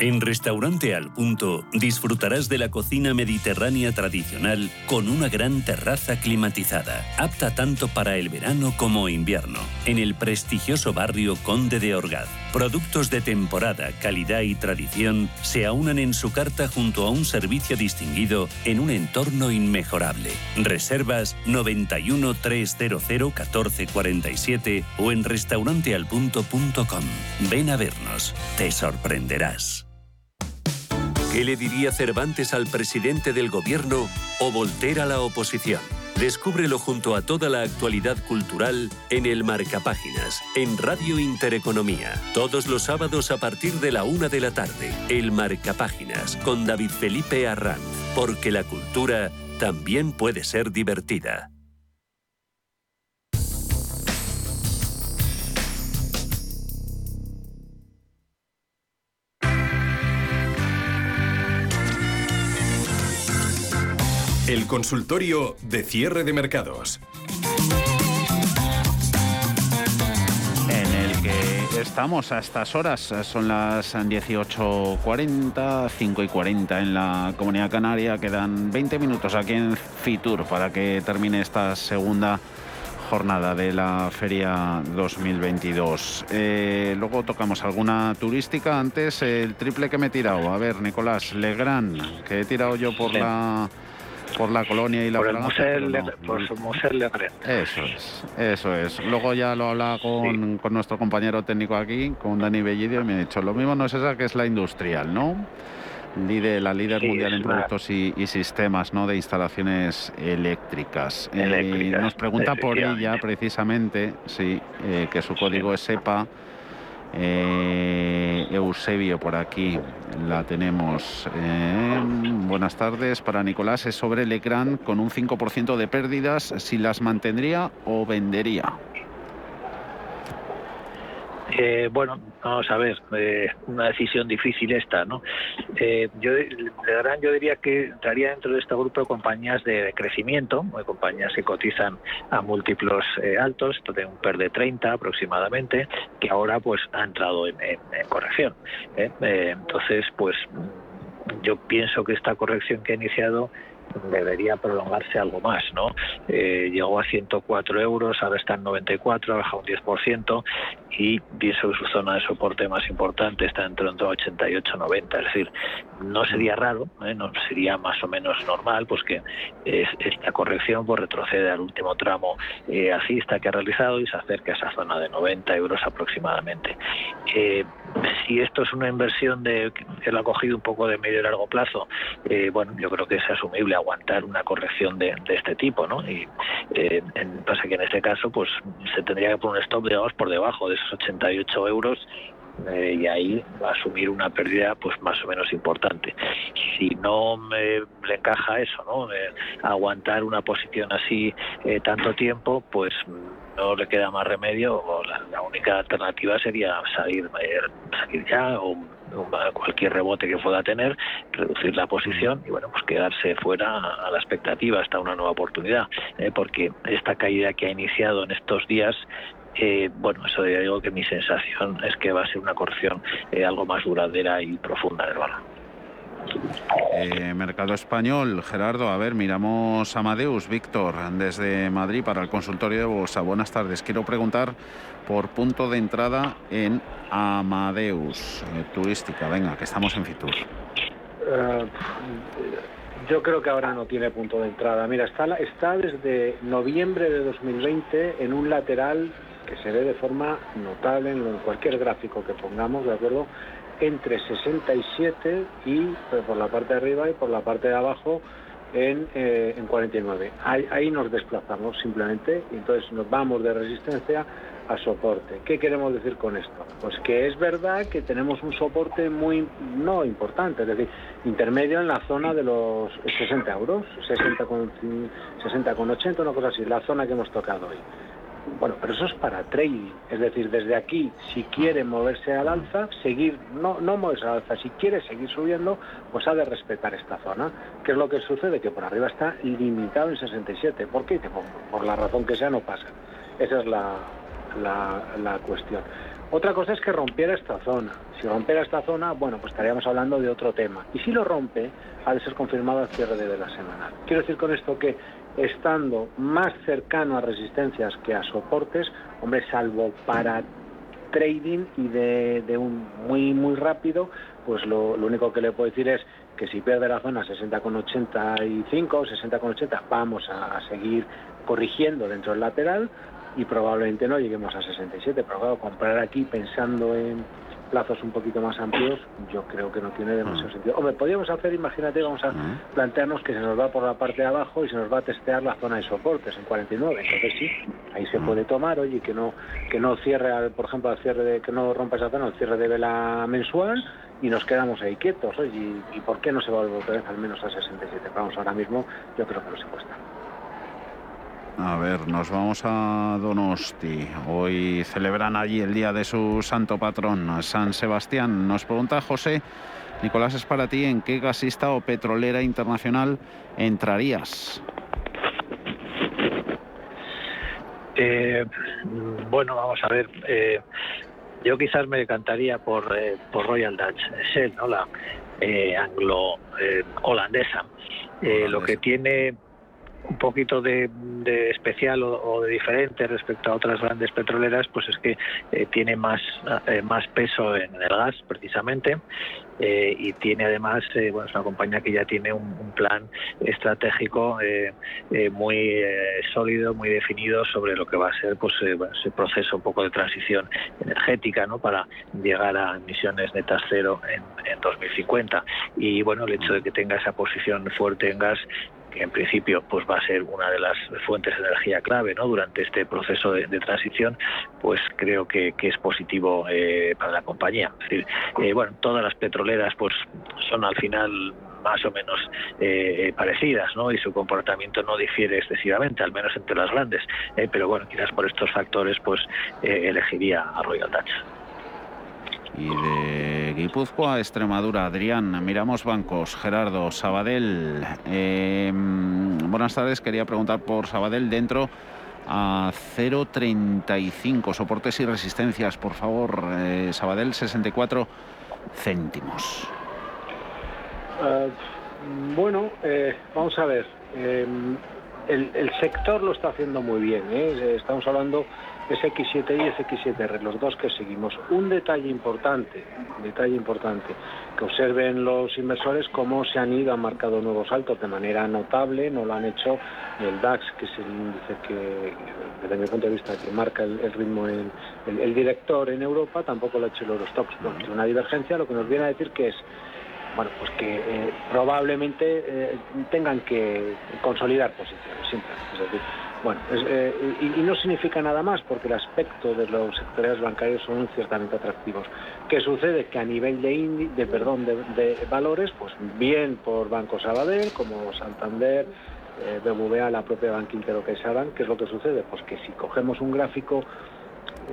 En Restaurante Al Punto disfrutarás de la cocina mediterránea tradicional con una gran terraza climatizada, apta tanto para el verano como invierno, en el prestigioso barrio Conde de Orgaz. Productos de temporada, calidad y tradición se aunan en su carta junto a un servicio distinguido en un entorno inmejorable. Reservas 91 300 1447 o en restaurantealpunto.com. Ven a vernos, te sorprenderás. ¿Qué le diría Cervantes al presidente del gobierno o Voltaire a la oposición? Descúbrelo junto a toda la actualidad cultural en el Marcapáginas, en Radio Intereconomía. Todos los sábados a partir de la una de la tarde. El Marcapáginas, con David Felipe Arranz. Porque la cultura también puede ser divertida. El consultorio de cierre de mercados. En el que estamos a estas horas, son las 18.40, 5 y 40 en la Comunidad Canaria. Quedan 20 minutos aquí en Fitur para que termine esta segunda jornada de la feria 2022. Eh, luego tocamos alguna turística. Antes el triple que me he tirado. A ver, Nicolás, Legrand, que he tirado yo por la por la colonia y la por el Museo Legrand. Eso es, eso es. Luego ya lo hablaba con, con nuestro compañero técnico aquí, con Dani Bellidio, y me ha dicho, lo mismo no es esa que es la industrial, ¿no? la líder mundial en productos y, sistemas ¿no? de instalaciones eléctricas. Eh, nos pregunta por ella precisamente, sí, eh, que su código es SEPA. Eh, Eusebio por aquí la tenemos. buenas tardes para Nicolás. Es sobre el ecran con un 5% de pérdidas. Si las mantendría o vendería. Eh, bueno, vamos a ver, eh, una decisión difícil esta, ¿no? Eh, yo, yo diría que entraría dentro de este grupo de compañías de, crecimiento, de compañías que cotizan a múltiplos altos, esto de un PER de 30 aproximadamente, que ahora pues ha entrado en, en corrección. entonces, pues yo pienso que esta corrección que ha iniciado debería prolongarse algo más, ¿no? Eh, llegó a 104 euros, ahora está en 94, ha bajado un 10% y que su zona de soporte más importante está entre 88 y 90, es decir, no sería raro, ¿eh? no sería más o menos normal, pues que esta corrección pues retrocede al último tramo eh, alcista que ha realizado y se acerca a esa zona de 90 euros aproximadamente. Eh, si esto es una inversión de que lo ha cogido un poco de medio y largo plazo, bueno, yo creo que es asumible aguantar una corrección de, este tipo, ¿no? Y pasa que en este caso, pues se tendría que poner un stop, digamos, por debajo de esos 88 euros eh, y ahí asumir una pérdida pues más o menos importante. Si no me, le encaja eso, ¿no? aguantar una posición así eh, tanto tiempo, pues no le queda más remedio o la, única alternativa sería salir, eh, salir ya o cualquier rebote que pueda tener, reducir la posición y bueno, pues quedarse fuera a la expectativa hasta una nueva oportunidad, porque esta caída que ha iniciado en estos días eh, bueno, eso digo que mi sensación es que va a ser una corrección eh, algo más duradera y profunda del valor. Eh, mercado español, Gerardo, a ver, miramos Amadeus, Víctor, desde Madrid para el consultorio de bolsa. Buenas tardes. Quiero preguntar por punto de entrada en Amadeus, turística. Venga, que estamos en Fitur. yo creo que ahora no tiene punto de entrada. Mira, está desde noviembre de 2020 en un lateral que se ve de forma notable en cualquier gráfico que pongamos, ¿de acuerdo? Entre 67 y pues, por la parte de arriba y por la parte de abajo en, eh, en 49. Ahí, ahí, nos desplazamos simplemente y entonces nos vamos de resistencia a soporte. ¿Qué queremos decir con esto? Pues que es verdad que tenemos un soporte muy, no importante, es decir, intermedio en la zona de los 60 euros, 60 con, 60 con 80, una cosa así, la zona que hemos tocado hoy. Bueno, pero eso es para trading, es decir, desde aquí, si quiere moverse al alza, seguir, no, no moverse al alza, si quiere seguir subiendo, pues ha de respetar esta zona. ¿Qué es lo que sucede? Que por arriba está limitado en 67. ¿Por qué? Por, la razón que sea no pasa. Esa es la, la, la cuestión. Otra cosa es que rompiera esta zona. Si rompiera esta zona, bueno, pues estaríamos hablando de otro tema. Y si lo rompe, ha de ser confirmado al cierre de la semana. Quiero decir con esto que estando más cercano a resistencias que a soportes, hombre, salvo para trading y de, un muy muy rápido, pues lo, único que le puedo decir es que si pierde la zona 60,85 o 60,80 vamos a, a, seguir corrigiendo dentro del lateral y probablemente no lleguemos a 67, pero claro, comprar aquí pensando en plazos un poquito más amplios, yo creo que no tiene demasiado mm. sentido. Hombre, podríamos hacer, imagínate, vamos a mm. plantearnos que se nos va por la parte de abajo y se nos va a testear la zona de soportes en 49. Entonces sí, ahí se mm. puede tomar, oye, que no que no cierre, por ejemplo, al cierre de, que no rompa esa zona, el cierre de vela mensual y nos quedamos ahí quietos, oye, ¿y, por qué no se va a volver al menos a 67? Vamos, ahora mismo yo creo que no se cuesta. A ver, nos vamos a Donosti. Hoy celebran allí el día de su santo patrón, San Sebastián. Nos pregunta José Nicolás, es para ti, ¿en qué gasista o petrolera internacional entrarías? Eh, bueno, vamos a ver. Eh, yo quizás me decantaría por, eh, por Royal Dutch Shell, ¿no? la anglo-holandesa. lo que tiene un poquito de, especial o, de diferente respecto a otras grandes petroleras, pues es que eh, tiene más, eh, más peso en el gas, precisamente, eh, y tiene además, bueno, es una compañía que ya tiene un, plan estratégico muy sólido, muy definido sobre lo que va a ser pues, ese proceso un poco de transición energética, ¿no? Para llegar a emisiones netas cero en, en 2050. Y bueno, el hecho de que tenga esa posición fuerte en gas que en principio pues va a ser una de las fuentes de energía clave ¿no? durante este proceso de, transición, pues creo que, es positivo eh, para la compañía. Es decir, eh, bueno, todas las petroleras pues son al final más o menos eh, parecidas, ¿no? Y su comportamiento no difiere excesivamente, al menos entre las grandes. pero bueno, quizás por estos factores, pues elegiría a Royal Dutch. Y de Guipúzcoa Extremadura, Adrián, miramos bancos, Gerardo, Sabadell. Em, buenas tardes, quería preguntar por Sabadell dentro a 0,35, soportes y resistencias, por favor. Eh, Sabadell, 64 céntimos. Ah, bueno, eh, vamos a ver. Em, el, el, sector lo está haciendo muy bien. ¿eh? Estamos hablando SX7 y SX7R, los dos que seguimos. Un detalle importante, detalle importante, que observen los inversores cómo se han ido, han marcado nuevos saltos de manera notable, no lo han hecho el DAX, que es el índice que, desde mi punto de vista, que marca el, ritmo, el, el, director en Europa, tampoco lo ha hecho el Eurostox. Bueno, una divergencia, lo que nos viene a decir que es bueno, pues que eh, probablemente eh, tengan que consolidar posiciones, siempre. Es decir, bueno, eh, y, no significa nada más porque el aspecto de los sectores bancarios son ciertamente atractivos. ¿Qué sucede? Que a nivel de, de, perdón, de, valores, pues bien por Banco Sabadell, como Santander, BBVA, la propia Banco Inter o CaixaBank, ¿qué es lo que sucede? Pues que si cogemos un gráfico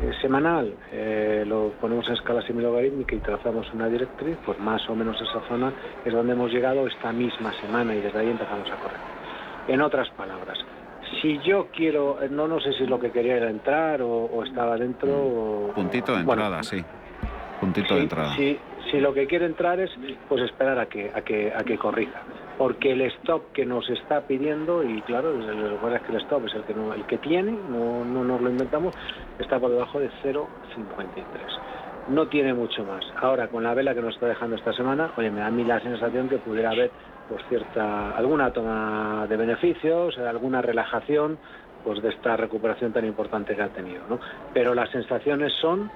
eh, semanal eh, lo ponemos en escala semilogarítmica y trazamos una directriz, pues más o menos esa zona es donde hemos llegado esta misma semana y desde ahí empezamos a correr. En otras palabras, si yo quiero, eh, no, no sé si es lo que quería era entrar o, estaba dentro. Puntito de entrada, sí. Puntito de entrada. Si, si lo que quiere entrar es pues esperar a que, a que, a que corrija porque el stop que nos está pidiendo, y claro, lo es que el stop es el que, el que tiene, no, no nos lo inventamos, está por debajo de 0,53. No tiene mucho más. Ahora, con la vela que nos está dejando esta semana, oye, me da a mí la sensación que pudiera haber pues cierta alguna toma de beneficios, alguna relajación pues de esta recuperación tan importante que ha tenido, ¿no? Pero las sensaciones son,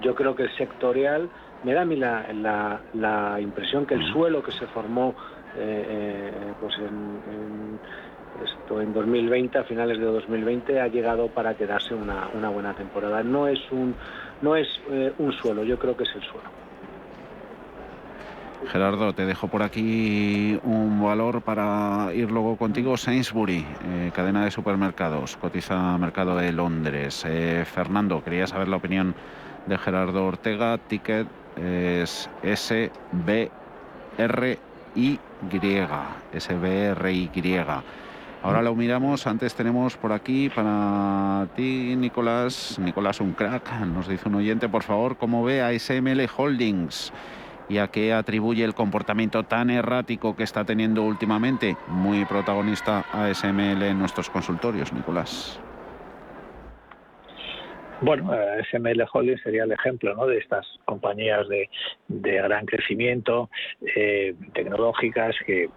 yo creo que el sectorial me da a mí la, la impresión que el suelo que se formó eh, eh, pues en, esto en 2020, a finales de 2020, ha llegado para quedarse una, una buena temporada. No es un, no es eh, un suelo, yo creo que es el suelo. Gerardo, te dejo por aquí un valor para ir luego contigo. Sainsbury, cadena de supermercados, cotiza mercado de Londres. Fernando, quería saber la opinión de Gerardo Ortega. Ticket es SBRI. Y, SBRY. Ahora lo miramos, antes tenemos por aquí para ti, Nicolás, Nicolás un crack, nos dice un oyente, por favor, ¿cómo ve a SML Holdings? y a qué atribuye el comportamiento tan errático que está teniendo últimamente. Muy protagonista ASML en nuestros consultorios, Nicolás. Bueno, eh, SML Holding sería el ejemplo ¿no? de estas compañías de, gran crecimiento, eh, tecnológicas, que,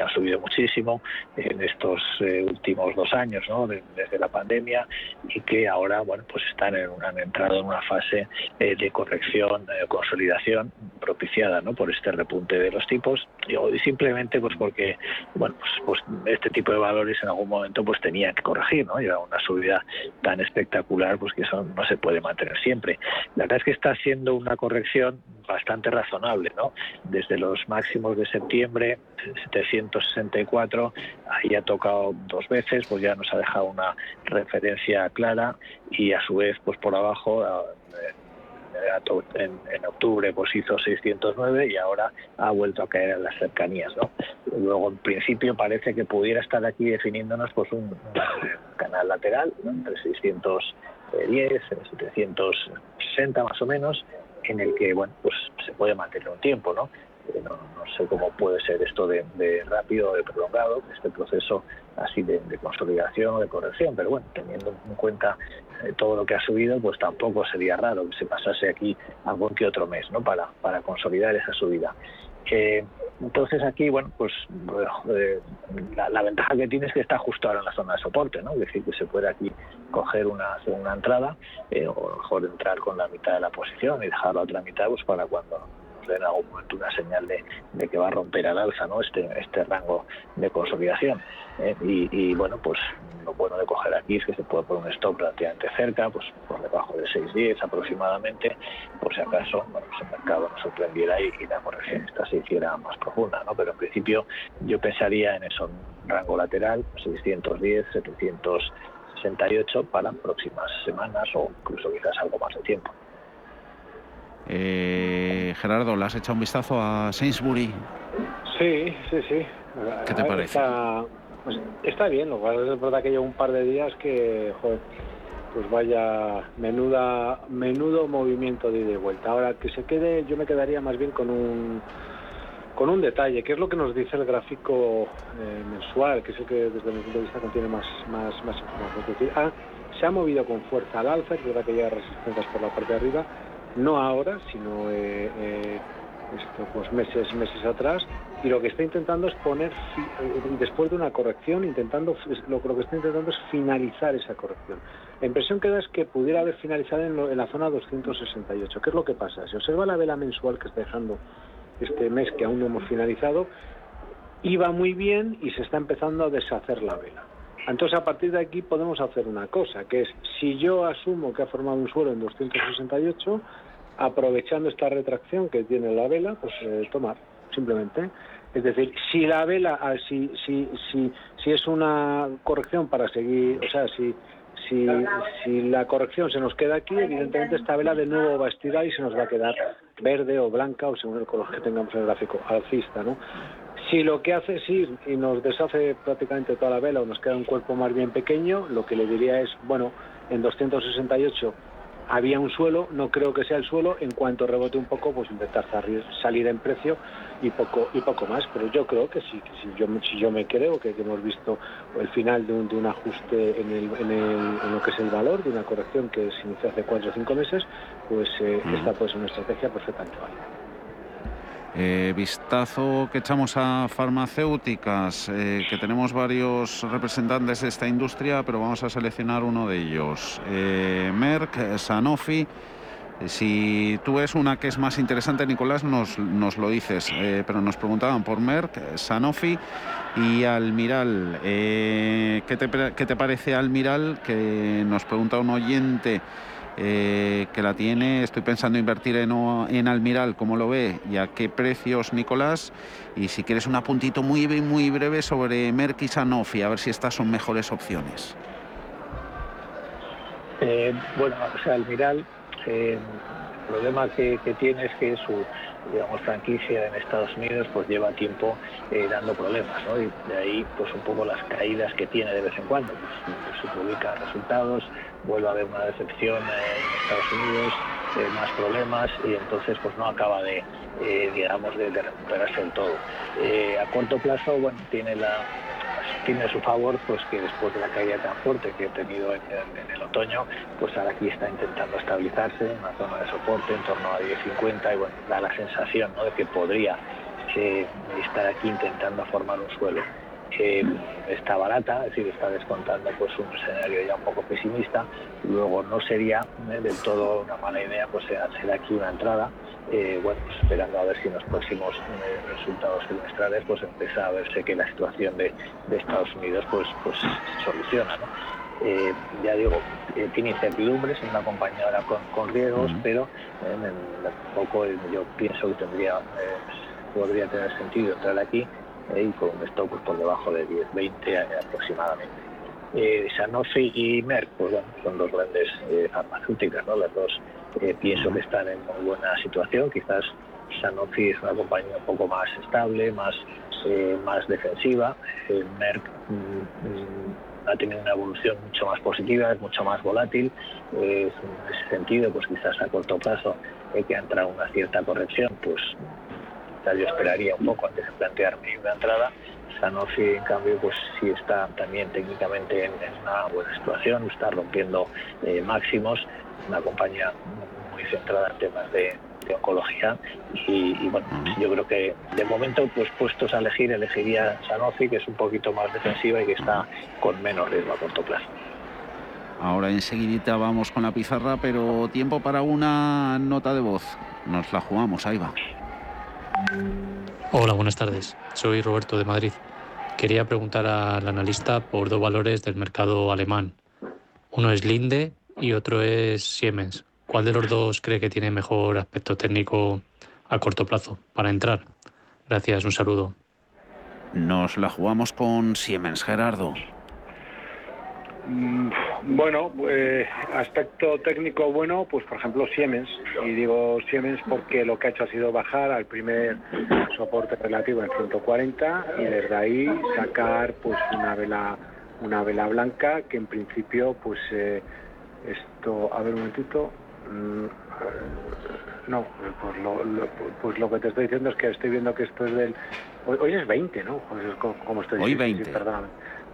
han subido muchísimo en estos eh, últimos dos años, ¿no? desde la pandemia, y que ahora bueno, pues están en, han entrado en una fase de corrección, consolidación propiciada ¿no? por este repunte de los tipos, y, simplemente pues porque bueno, pues, pues, este tipo de valores en algún momento pues tenían que corregir, ¿no? Lleva una subida tan espectacular pues que son no, se puede mantener siempre. La verdad es que está siendo una corrección bastante razonable, ¿no? Desde los máximos de septiembre, 764, ahí ha tocado dos veces, pues ya nos ha dejado una referencia clara y a su vez, pues por abajo, en, en, octubre pues hizo 609 y ahora ha vuelto a caer en las cercanías. ¿no? Luego, en principio, parece que pudiera estar aquí definiéndonos pues un, canal lateral entre 610, 760 más o menos, en el que bueno pues se puede mantener un tiempo, ¿no? no, sé cómo puede ser esto de, rápido o de prolongado, este proceso así de, consolidación o de corrección, pero bueno, teniendo en cuenta eh, todo lo que ha subido, pues tampoco sería raro que se pasase aquí algún que otro mes, ¿no? Para, para consolidar esa subida. Eh, entonces aquí, bueno, pues eh, la, ventaja que tiene es que está justo ahora en la zona de soporte, ¿no? Es decir, que se puede aquí coger una segunda entrada o mejor entrar con la mitad de la posición y dejar la otra mitad pues para cuando en algún momento una señal de, que va a romper al alza ¿no? este, este rango de consolidación. ¿eh? y, bueno, pues lo bueno de coger aquí es que se puede poner un stop relativamente cerca, pues por debajo de 6.10 aproximadamente, por si acaso bueno, pues el mercado nos sorprendiera y, y la corrección esta se hiciera más profunda. ¿no? Pero en principio yo pensaría en eso, un rango lateral, 610, 768 para próximas semanas o incluso quizás algo más de tiempo. Eh, Gerardo, ¿le has echado un vistazo a Sainsbury? Sí, sí, sí. ¿Qué te parece? Pues, está, bien, lo cual es verdad que lleva un par de días que, joder, pues vaya menuda, menudo movimiento de ida y vuelta. Ahora, que se quede, yo me quedaría más bien con un con un detalle, que es lo que nos dice el gráfico eh, mensual, que es el que desde mi punto de vista contiene más, más, más información. Ah, se ha movido con fuerza al alza, es verdad que ya resistencias por la parte de arriba, no ahora, sino eh, eh, pues meses, meses atrás, y lo que está intentando es poner, eh, después de una corrección, intentando lo, que está intentando es finalizar esa corrección. La impresión que da es que pudiera haber finalizado en, la zona 268. ¿Qué es lo que pasa? Se observa la vela mensual que está dejando este mes, que aún no hemos finalizado, iba muy bien y se está empezando a deshacer la vela. Entonces, a partir de aquí podemos hacer una cosa, que es, si yo asumo que ha formado un suelo en 268, aprovechando esta retracción que tiene la vela, pues eh, tomar, simplemente. Es decir, si la vela, ah, si, si, si, si es una corrección para seguir, o sea, si, si, si la corrección se nos queda aquí, evidentemente esta vela de nuevo va a estirar y se nos va a quedar verde o blanca o según el color que tengamos en el gráfico, alcista, ¿no? Si lo que hace es ir y nos deshace prácticamente toda la vela o nos queda un cuerpo más bien pequeño, lo que le diría es, bueno, en 268 había un suelo, no creo que sea el suelo, en cuanto rebote un poco, pues intentar salir en precio y poco y poco más. Pero yo creo que sí, que si yo, si yo me creo que, hemos visto el final de un, de un ajuste en, el, en, el, en, lo que es el valor, de una corrección que se inició hace cuatro o cinco meses, pues eh, esta puede ser una estrategia perfectamente válida. Eh, vistazo que echamos a farmacéuticas, eh, que tenemos varios representantes de esta industria, pero vamos a seleccionar uno de ellos. Eh, Merck, Sanofi. Si tú ves una que es más interesante, Nicolás, nos, nos lo dices. pero nos preguntaban por Merck, Sanofi y Almiral. ¿qué, te, ¿Qué te parece Almiral? Que nos pregunta un oyente. Eh, que la tiene. Estoy pensando invertir en, en, Almiral, ¿cómo lo ve? ¿Y a qué precios, Nicolás? Y si quieres un apuntito muy, muy breve sobre Merck y Sanofi, a ver si estas son mejores opciones. Eh, bueno, o sea, Almiral, eh, el problema que, tiene es que su digamos, franquicia en Estados Unidos pues lleva tiempo dando problemas, ¿no? Y de ahí pues un poco las caídas que tiene de vez en cuando. Pues, se publican resultados, vuelve a haber una decepción en Estados Unidos, eh, más problemas y entonces pues no acaba de, eh, digamos, de, recuperarse del todo. Eh, a corto plazo, bueno, tiene la tiene a su favor pues que después de la caída tan fuerte que ha tenido en, el otoño, pues ahora aquí está intentando estabilizarse en una zona de soporte en torno a 10.50 y bueno, da la sensación de que podría estar aquí intentando formar un suelo está barata, es decir, está descontando pues un escenario ya un poco pesimista. Luego no sería eh, del todo una mala idea pues hacer aquí una entrada. Eh, bueno, pues, esperando a ver si en los próximos eh, resultados trimestrales pues empieza a verse que la situación de, Estados Unidos pues pues se soluciona. ya digo, tiene incertidumbres, es una compañía ahora con, riesgos, pero en poco yo pienso que tendría podría tener sentido entrar aquí y con un stop pues, por debajo de 10, 20 aproximadamente. Eh, Sanofi y Merck, pues bueno, son dos grandes eh, farmacéuticas, ¿no? Las dos eh, pienso que están en muy buena situación. Quizás Sanofi es una compañía un poco más estable, más, más defensiva. Merck mm, mm, ha tenido una evolución mucho más positiva, es mucho más volátil. en ese sentido, pues quizás a corto plazo que ha entrado una cierta corrección, pues yo esperaría un poco antes de plantearme una entrada. Sanofi, en cambio, pues sí está también técnicamente en, una buena situación, está rompiendo eh, máximos, una compañía muy centrada en temas de, oncología y, bueno, yo creo que de momento, pues puestos a elegir, elegiría Sanofi, que es un poquito más defensiva y que está con menos riesgo a corto plazo. Ahora enseguidita vamos con la pizarra, pero tiempo para una nota de voz. Nos la jugamos, ahí va. Hola, buenas tardes. Soy Roberto de Madrid. Quería preguntar al analista por dos valores del mercado alemán. Uno es Linde y otro es Siemens. ¿Cuál de los dos cree que tiene mejor aspecto técnico a corto plazo para entrar? Gracias, un saludo. Nos la jugamos con Siemens, Gerardo. Bueno, eh, aspecto técnico bueno, pues por ejemplo Siemens, y digo Siemens porque lo que ha hecho ha sido bajar al primer soporte relativo en 140 y desde ahí sacar pues una vela una vela blanca que en principio pues eh, esto, a ver un momentito, mm, no, pues lo, pues lo que te estoy diciendo es que estoy viendo que esto es del, hoy, es 20, ¿no? como estoy Hoy 20.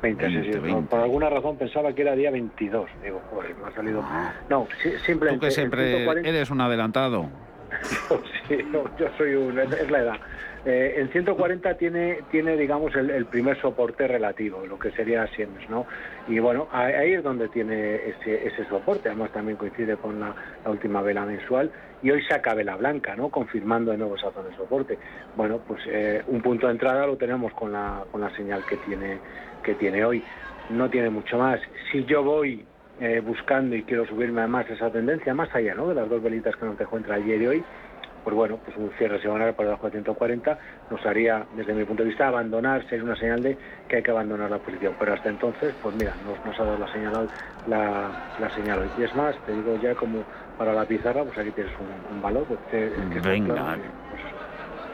20, Por alguna razón pensaba que era día 22. Digo, joder, me ha salido. Ah. No, simplemente. Tú que siempre eres un adelantado. sí, yo soy un. Es la edad. Eh, en 140 tiene, tiene digamos, el, primer soporte relativo, lo que sería Siemens, ¿no? Y bueno, ahí es donde tiene ese, ese soporte, además también coincide con la, última vela mensual, y hoy saca vela blanca, ¿no? Confirmando de nuevo esa zona de soporte. Bueno, pues eh, un punto de entrada lo tenemos con la, con la señal que tiene que tiene hoy. No tiene mucho más. Si yo voy eh, buscando y quiero subirme más esa tendencia, más allá ¿no? de las dos velitas que nos dejó entre ayer y hoy, pues bueno, pues un cierre semanal por debajo de 140 nos haría, desde mi punto de vista, abandonar, ser una señal de que hay que abandonar la posición. Pero hasta entonces, pues mira, nos, nos ha dado la señal, la, la señal hoy. Y es más, te digo ya como para la pizarra, pues aquí tienes un, valor. Pues, Venga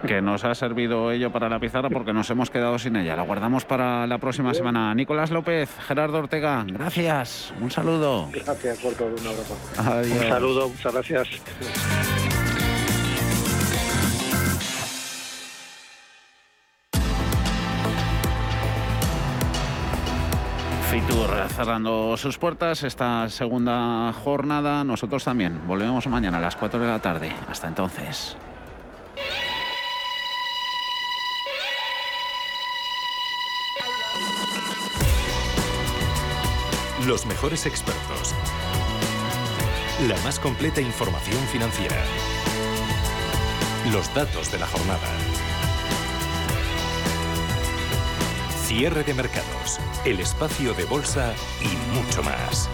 que nos ha servido ello para la pizarra porque nos hemos quedado sin ella. La guardamos para la próxima semana. Nicolás López, Gerardo Ortega, gracias. Un saludo. Gracias por todo. Un abrazo. Adiós. Un saludo, muchas gracias. Fitur cerrando sus puertas esta segunda jornada. Nosotros también. Volvemos mañana a las 4 de la tarde. Hasta entonces. Los mejores expertos. La más completa información financiera. Los datos de la jornada. Cierre de mercados. El espacio de bolsa y mucho más.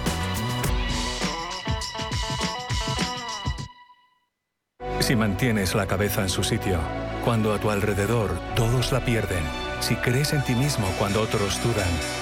Si mantienes la cabeza en su sitio, cuando a tu alrededor todos la pierden, si crees en ti mismo cuando otros dudan,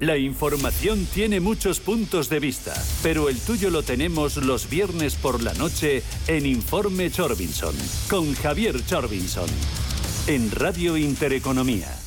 La información tiene muchos puntos de vista, pero el tuyo lo tenemos los viernes por la noche en Informe Chorbinson, con Javier Chorbinson, en Radio Intereconomía.